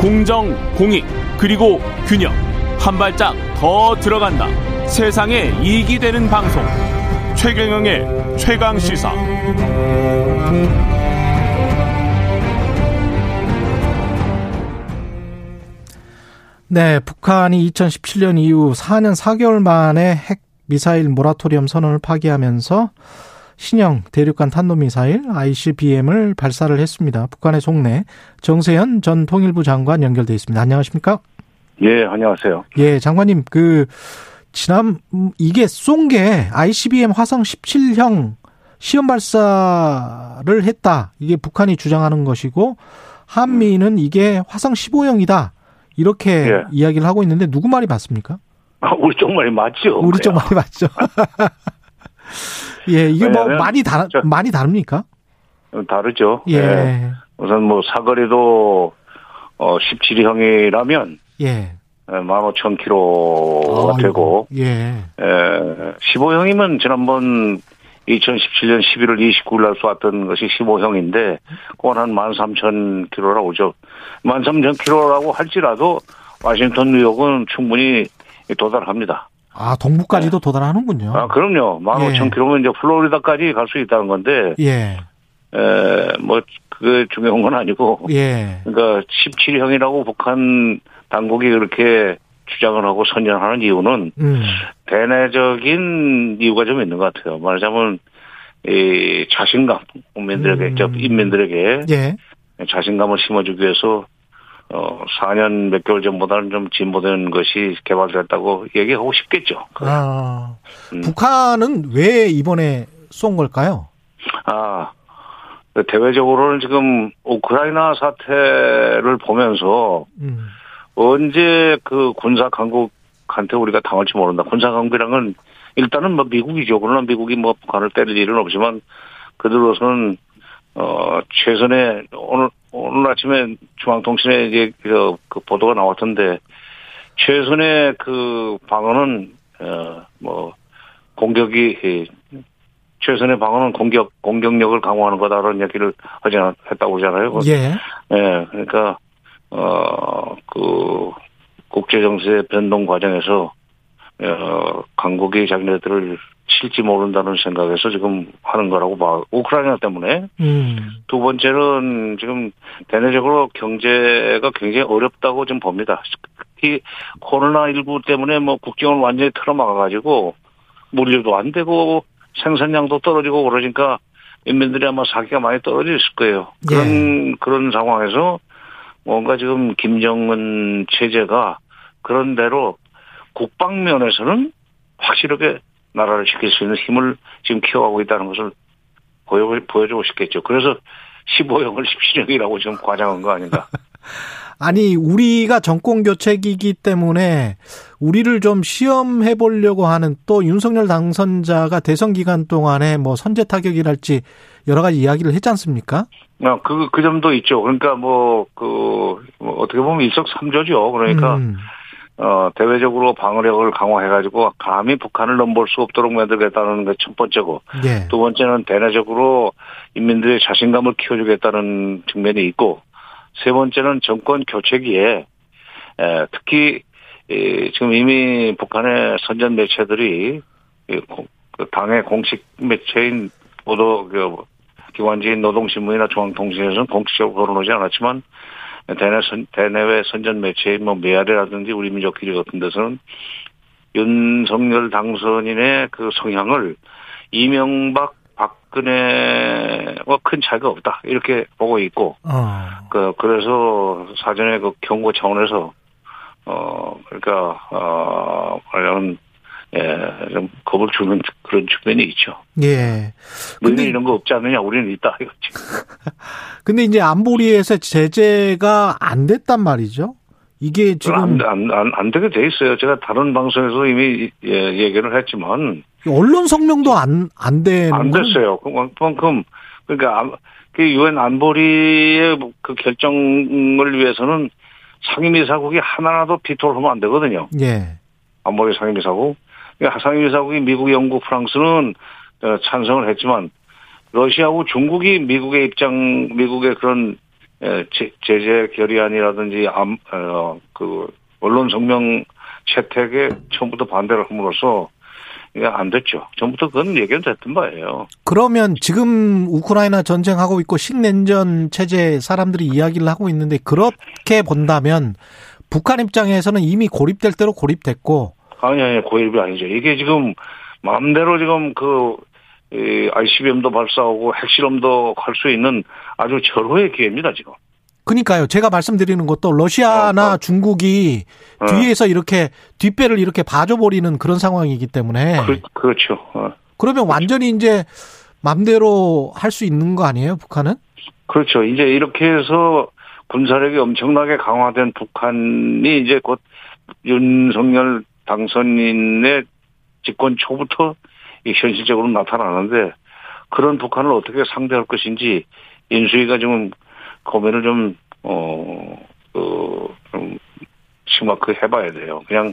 공정, 공익, 그리고 균형. 한 발짝 더 들어간다. 세상에 이익이 되는 방송. 최경영의 최강 시사. 네, 북한이 2017년 이후 4년 4개월 만에 핵 미사일 모라토리엄 선언을 파기하면서 신형 대륙간 탄도미사일 ICBM을 발사를 했습니다. 북한의 속내 정세현 전 통일부 장관 연결돼 있습니다. 안녕하십니까? 예, 안녕하세요. 예, 장관님 그 지난 이게 쏜 게 ICBM 화성 17형 시험 발사를 했다. 이게 북한이 주장하는 것이고 한미는 이게 화성 15형이다. 이렇게 예. 이야기를 하고 있는데 누구 말이 맞습니까? 아, 우리 쪽 말이 맞죠. 우리 쪽 말이 맞죠. 예, 이게 뭐 많이 다르 많이 다릅니까? 다르죠. 예. 예. 우선 뭐 사거리도 어 17형이라면 예. 15,000km가 아, 되고 예. 에, 15형이면 지난번 2017년 11월 29일 날 쏘았던 것이 15형인데 그건 한 13,000km라고 오죠. 13,000km라고 할지라도 와싱턴 뉴욕은 충분히 도달합니다. 아, 동부까지도 네. 도달하는군요. 아, 그럼요. 15,000km면 예. 이제 플로리다까지 갈 수 있다는 건데. 예. 에, 뭐, 그게 중요한 건 아니고. 예. 그러니까 17형이라고 북한 당국이 그렇게 주장을 하고 선전하는 이유는 음. 대내적인 이유가 좀 있는 것 같아요. 말하자면 이 자신감 국민들에게 음. 인민들에게 예. 자신감을 심어주기 위해서 어 4년 몇 개월 전보다는 좀 진보된 것이 개발됐다고 얘기하고 싶겠죠. 아, 음. 북한은 왜 이번에 쏜 걸까요? 아 대외적으로는 지금 우크라이나 사태를 보면서 음. 언제 그 군사 강국한테 우리가 당할지 모른다. 군사 강국이랑은 일단은 뭐 미국이죠. 그러나 미국이 뭐 북한을 때릴 일은 없지만 그들로서는 어 최선의 오늘 오늘 아침에 중앙통신에 이제 그, 그 보도가 나왔던데 최선의 그 방어는 어 뭐 공격이 최선의 방어는 공격 공격력을 강화하는 거다라는 얘기를 하지 했다고 그러잖아요. 예. 예. 그러니까 어, 그, 국제정세 변동 과정에서, 어, 강국이 자기네들을 칠지 모른다는 생각에서 지금 하는 거라고 봐. 우크라이나 때문에. 음. 두 번째는 지금 대내적으로 경제가 굉장히 어렵다고 좀 봅니다. 특히 코로나19 때문에 뭐 국경을 완전히 틀어막아가지고 물류도 안 되고 생산량도 떨어지고 그러니까 인민들이 아마 사기가 많이 떨어질 거예요. 그런, 예. 그런 상황에서 뭔가 지금 김정은 체제가 그런 대로 국방면에서는 확실하게 나라를 지킬 수 있는 힘을 지금 키워가고 있다는 것을 보여, 보여 주고 싶겠죠. 그래서 15형을 17형이라고 지금 과장한 거 아닌가. 아니, 우리가 정권 교체기이기 때문에 우리를 좀 시험해 보려고 하는 또 윤석열 당선자가 대선 기간 동안에 뭐 선제 타격이랄지 여러 가지 이야기를 했지 않습니까? 아, 그, 그 점도 있죠. 그러니까 뭐, 그, 뭐 어떻게 보면 일석삼조죠. 그러니까, 음. 어, 대외적으로 방어력을 강화해가지고 감히 북한을 넘볼 수 없도록 만들겠다는 게 첫 번째고. 예. 두 번째는 대내적으로 인민들의 자신감을 키워주겠다는 측면이 있고. 세 번째는 정권 교체기에, 에, 특히, 이, 지금 이미 북한의 선전 매체들이 그 당의 공식 매체인 보도 그 기관지인 노동신문이나 중앙통신에서는 공식적으로 거론하지 않았지만 대내 선, 대내외 선전 매체인 뭐 메아리라든지 우리 민족기리 같은 데서는 윤석열 당선인의 그 성향을 이명박 박근혜와 큰 차이가 없다 이렇게 보고 있고 어. 그 그래서 사전에 그 경고 차원에서 어 그러니까 어 관련 예, 좀 겁을 주는 그런 측면이 있죠. 예. 근데 이런 거 없지 않느냐? 우리는 있다 이거지. 근데 이제 안보리에서 제재가 안 됐단 말이죠. 이게 지금 안, 안, 안, 안 되게 돼 있어요. 제가 다른 방송에서 이미 예, 얘기를 했지만 언론 성명도 안 안 되는 안 됐어요. 그만큼 그러니까 그 유엔 안보리의 그 결정을 위해서는 상임이사국이 하나라도 비토를 안 되거든요. 예. 안보리 상임이사국. 상임이사국이 미국, 영국, 프랑스는 어, 찬성을 했지만 러시아하고 중국이 미국의 입장, 미국의 그런 예, 제재 결의안이라든지 암, 어, 그 언론 성명 채택에 처음부터 반대를 함으로써 이게 안 됐죠. 전부터 그건 얘기는 됐던 바예요. 그러면 지금 우크라이나 전쟁하고 있고 신냉전 체제 사람들이 이야기를 하고 있는데 그렇게 본다면 북한 입장에서는 이미 고립될 대로 고립됐고 아니 아니 고립이 아니죠. 이게 지금 마음대로 지금 그 ICBM도 발사하고 핵실험도 할 수 있는 아주 절호의 기회입니다 지금. 그니까요. 제가 말씀드리는 것도 러시아나 어, 어. 중국이 어. 뒤에서 이렇게 뒷배를 이렇게 봐줘버리는 그런 상황이기 때문에. 그, 렇죠 어. 그러면 완전히 이제 맘대로 할 수 있는 거 아니에요, 북한은? 그렇죠. 이제 이렇게 해서 군사력이 엄청나게 강화된 북한이 이제 곧 윤석열 당선인의 집권 초부터 현실적으로 나타나는데 그런 북한을 어떻게 상대할 것인지 인수위가 지금 고민을 좀, 어, 그, 좀, 심각하게 해봐야 돼요. 그냥,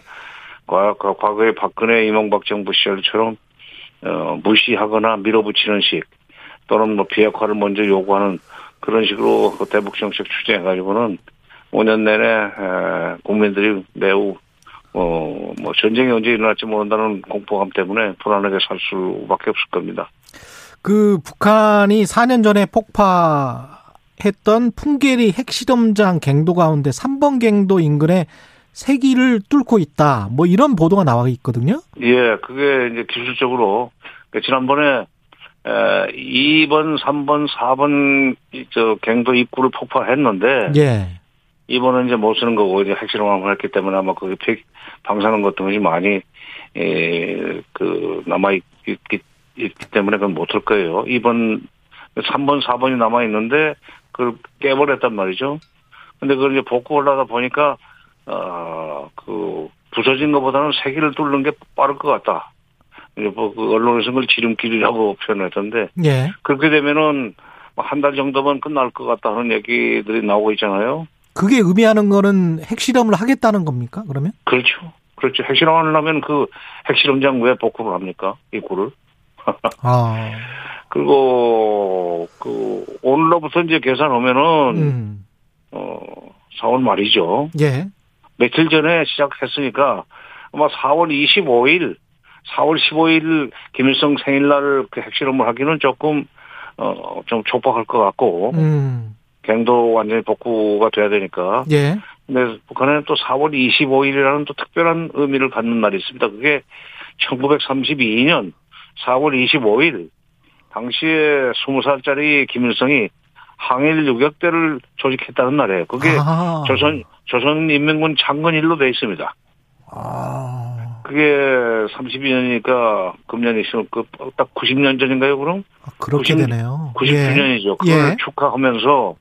과거에 박근혜 이명박 정부 시절처럼, 어, 무시하거나 밀어붙이는 식, 또는 뭐 비핵화를 먼저 요구하는 그런 식으로 그 대북 정책 추진해가지고는 5년 내내, 에, 국민들이 매우, 어, 뭐 전쟁이 언제 일어날지 모른다는 공포감 때문에 불안하게 살 수밖에 없을 겁니다. 그 북한이 4년 전에 폭파 했던 풍계리 핵실험장 갱도 가운데 3번 갱도 인근에 세기를 뚫고 있다. 뭐 이런 보도가 나와 있거든요. 예, 그게 이제 기술적으로 그러니까 지난번에 에, 2번, 3번, 4번 저 갱도 입구를 폭파했는데 예. 이번은 이제 못 쓰는 거고 이제 핵실험을 했기 때문에 아마 거기 폐, 방사능 같은 것이 많이 에, 그 남아 있기, 있기 때문에 그건 못 쓸 거예요. 2번, 3번, 4번이 남아 있는데 그걸 깨버렸단 말이죠. 근데 그걸 이제 복구를 하다 보니까, 어, 그, 부서진 것보다는 세기를 뚫는 게 빠를 것 같다. 이제 뭐, 그 언론에서 그걸 지름길이라고 표현했던데. 예. 그렇게 되면은 뭐 한달 정도면 끝날 것 같다는 얘기들이 나오고 있잖아요. 그게 의미하는 거는 핵실험을 하겠다는 겁니까, 그러면? 그렇죠. 그렇죠. 핵실험을 하면 그 핵실험장 왜 복구를 합니까? 입구를. 아. 그리고 그 오늘로부터 이제 계산하면은 음. 어 4월 말이죠. 예. 며칠 전에 시작했으니까 아마 4월 25일, 4월 15일 김일성 생일날 그 핵실험을 하기는 조금 어좀 촉박할 것 같고 음. 갱도 완전히 복구가 돼야 되니까. 예. 근데 북한에는 또 4월 25일이라는 또 특별한 의미를 갖는 날이 있습니다. 그게 1932년 4월 25일 당시에 20살짜리 김일성이 항일 유격대를 조직했다는 날이에요. 그게 아. 조선 조선인민군 장건일로 돼 있습니다. 아. 그게 32년이니까 금년이 있으면 그딱 90년 전인가요, 그럼? 아, 그렇게 90, 되네요. 99년이죠. 예. 그걸 예. 축하하면서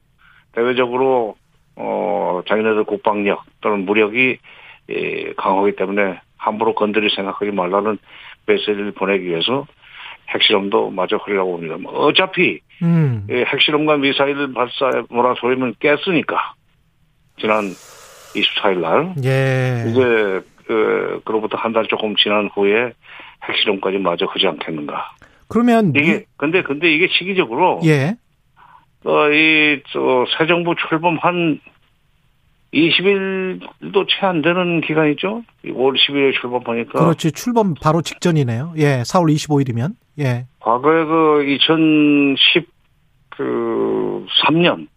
대외적으로 어 자기네들 국방력 또는 무력이 예, 강하기 때문에 함부로 건드릴 생각하지 말라는 메시지를 보내기 위해서 핵실험도 마저 하려고 봅니다. 뭐 어차피 음. 핵실험과 미사일 발사 모라토리움을 깼으니까 지난 24일 날 예. 이제 그 그로부터 한 달 조금 지난 후에 핵실험까지 마저 하지 않겠는가. 그러면 이게 근데 근데 이게 시기적으로 예. 어 이 저 새 정부 출범한 20일도 채 안 되는 기간이죠. 5월 10일에 출범하니까. 그렇지. 출범 바로 직전이네요. 예. 4월 25일이면. 예. 과거에 그 2010, 그, 3년.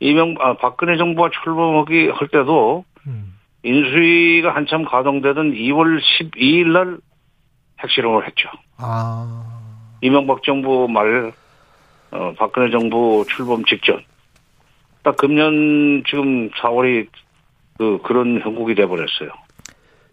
이명, 아, 박근혜 정부가 출범하기 할 때도 음. 인수위가 한참 가동되던 2월 12일 날 핵실험을 했죠. 아. 이명박 정부 말, 어, 박근혜 정부 출범 직전. 딱 금년 지금 4월이 그, 그런 형국이 돼버렸어요.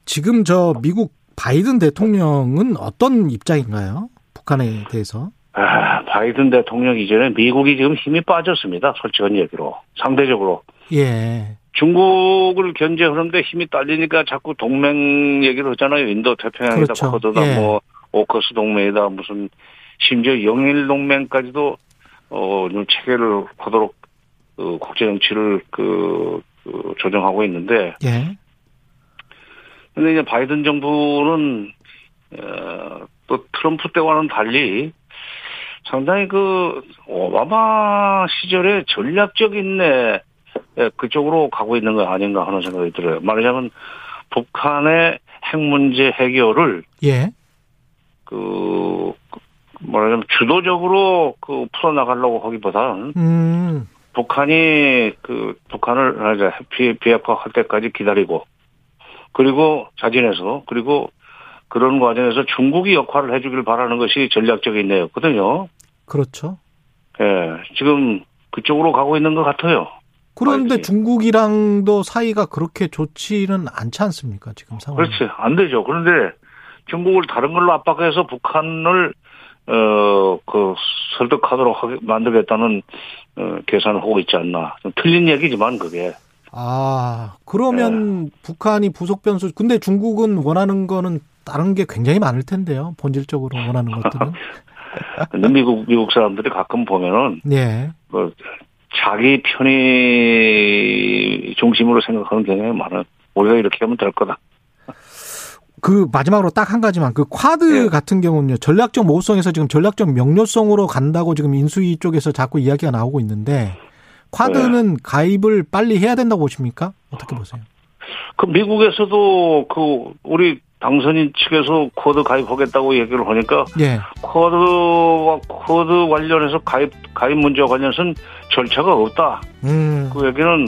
지금 저 미국 바이든 대통령은 어떤 입장인가요? 북한에 대해서? 아, 바이든 대통령 이전에 미국이 지금 힘이 빠졌습니다. 솔직한 얘기로. 상대적으로. 예. 중국을 견제하는데 힘이 딸리니까 자꾸 동맹 얘기를 하잖아요. 인도 태평양이다, 그렇죠. 쿼드다, 예. 뭐, 오커스 동맹이다, 무슨, 심지어 영일 동맹까지도, 어, 체계를 하도록, 그, 국제 정치를 그, 그, 조정하고 있는데. 예. 근데 이제 바이든 정부는 어, 또 트럼프 때와는 달리 상당히 그 오바마 시절에 전략적 인 내 그쪽으로 가고 있는 거 아닌가 하는 생각이 들어요. 말하자면 북한의 핵 문제 해결을 예. 그 뭐라면 주도적으로 그 풀어 나가려고 하기보다는 음. 북한이 그 북한을 비, 비핵화할 때까지 기다리고 그리고 자진해서 그리고 그런 과정에서 중국이 역할을 해주길 바라는 것이 전략적인 내였거든요. 그렇죠. 예, 지금 그쪽으로 가고 있는 것 같아요. 그런데 중국이랑도 사이가 그렇게 좋지는 않지 않습니까? 지금 상황. 그렇지. 안 되죠. 그런데 중국을 다른 걸로 압박해서 북한을 어, 그, 설득하도록 하게 만들겠다는, 어, 계산을 하고 있지 않나. 좀 틀린 얘기지만, 그게. 아, 그러면 네. 북한이 부속 변수, 근데 중국은 원하는 거는 다른 게 굉장히 많을 텐데요. 본질적으로 원하는 것들은. 근데 미국, 미국 사람들이 가끔 보면은. 예. 그, 자기 편의 중심으로 생각하는 경향이 많아요. 우리가 이렇게 하면 될 거다. 그 마지막으로 딱 한 가지만 그 쿼드 예. 같은 경우는요 전략적 모호성에서 지금 전략적 명료성으로 간다고 지금 인수위 쪽에서 자꾸 이야기가 나오고 있는데 쿼드는 예. 가입을 빨리 해야 된다고 보십니까? 어떻게 보세요? 그 미국에서도 그 우리 당선인 측에서 쿼드 가입하겠다고 얘기를 하니까 예. 쿼드와 쿼드 관련해서 가입 가입 문제와 관련해서는 절차가 없다. 음. 그 얘기는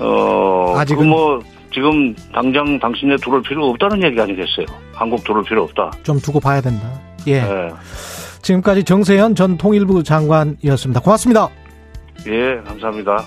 어 아직은 그 뭐 지금 당장 당신네 들어올 필요 없다는 얘기 아니겠어요? 한국 들어올 필요 없다. 좀 두고 봐야 된다. 예. 네. 지금까지 정세현 전 통일부 장관이었습니다. 고맙습니다. 예, 감사합니다.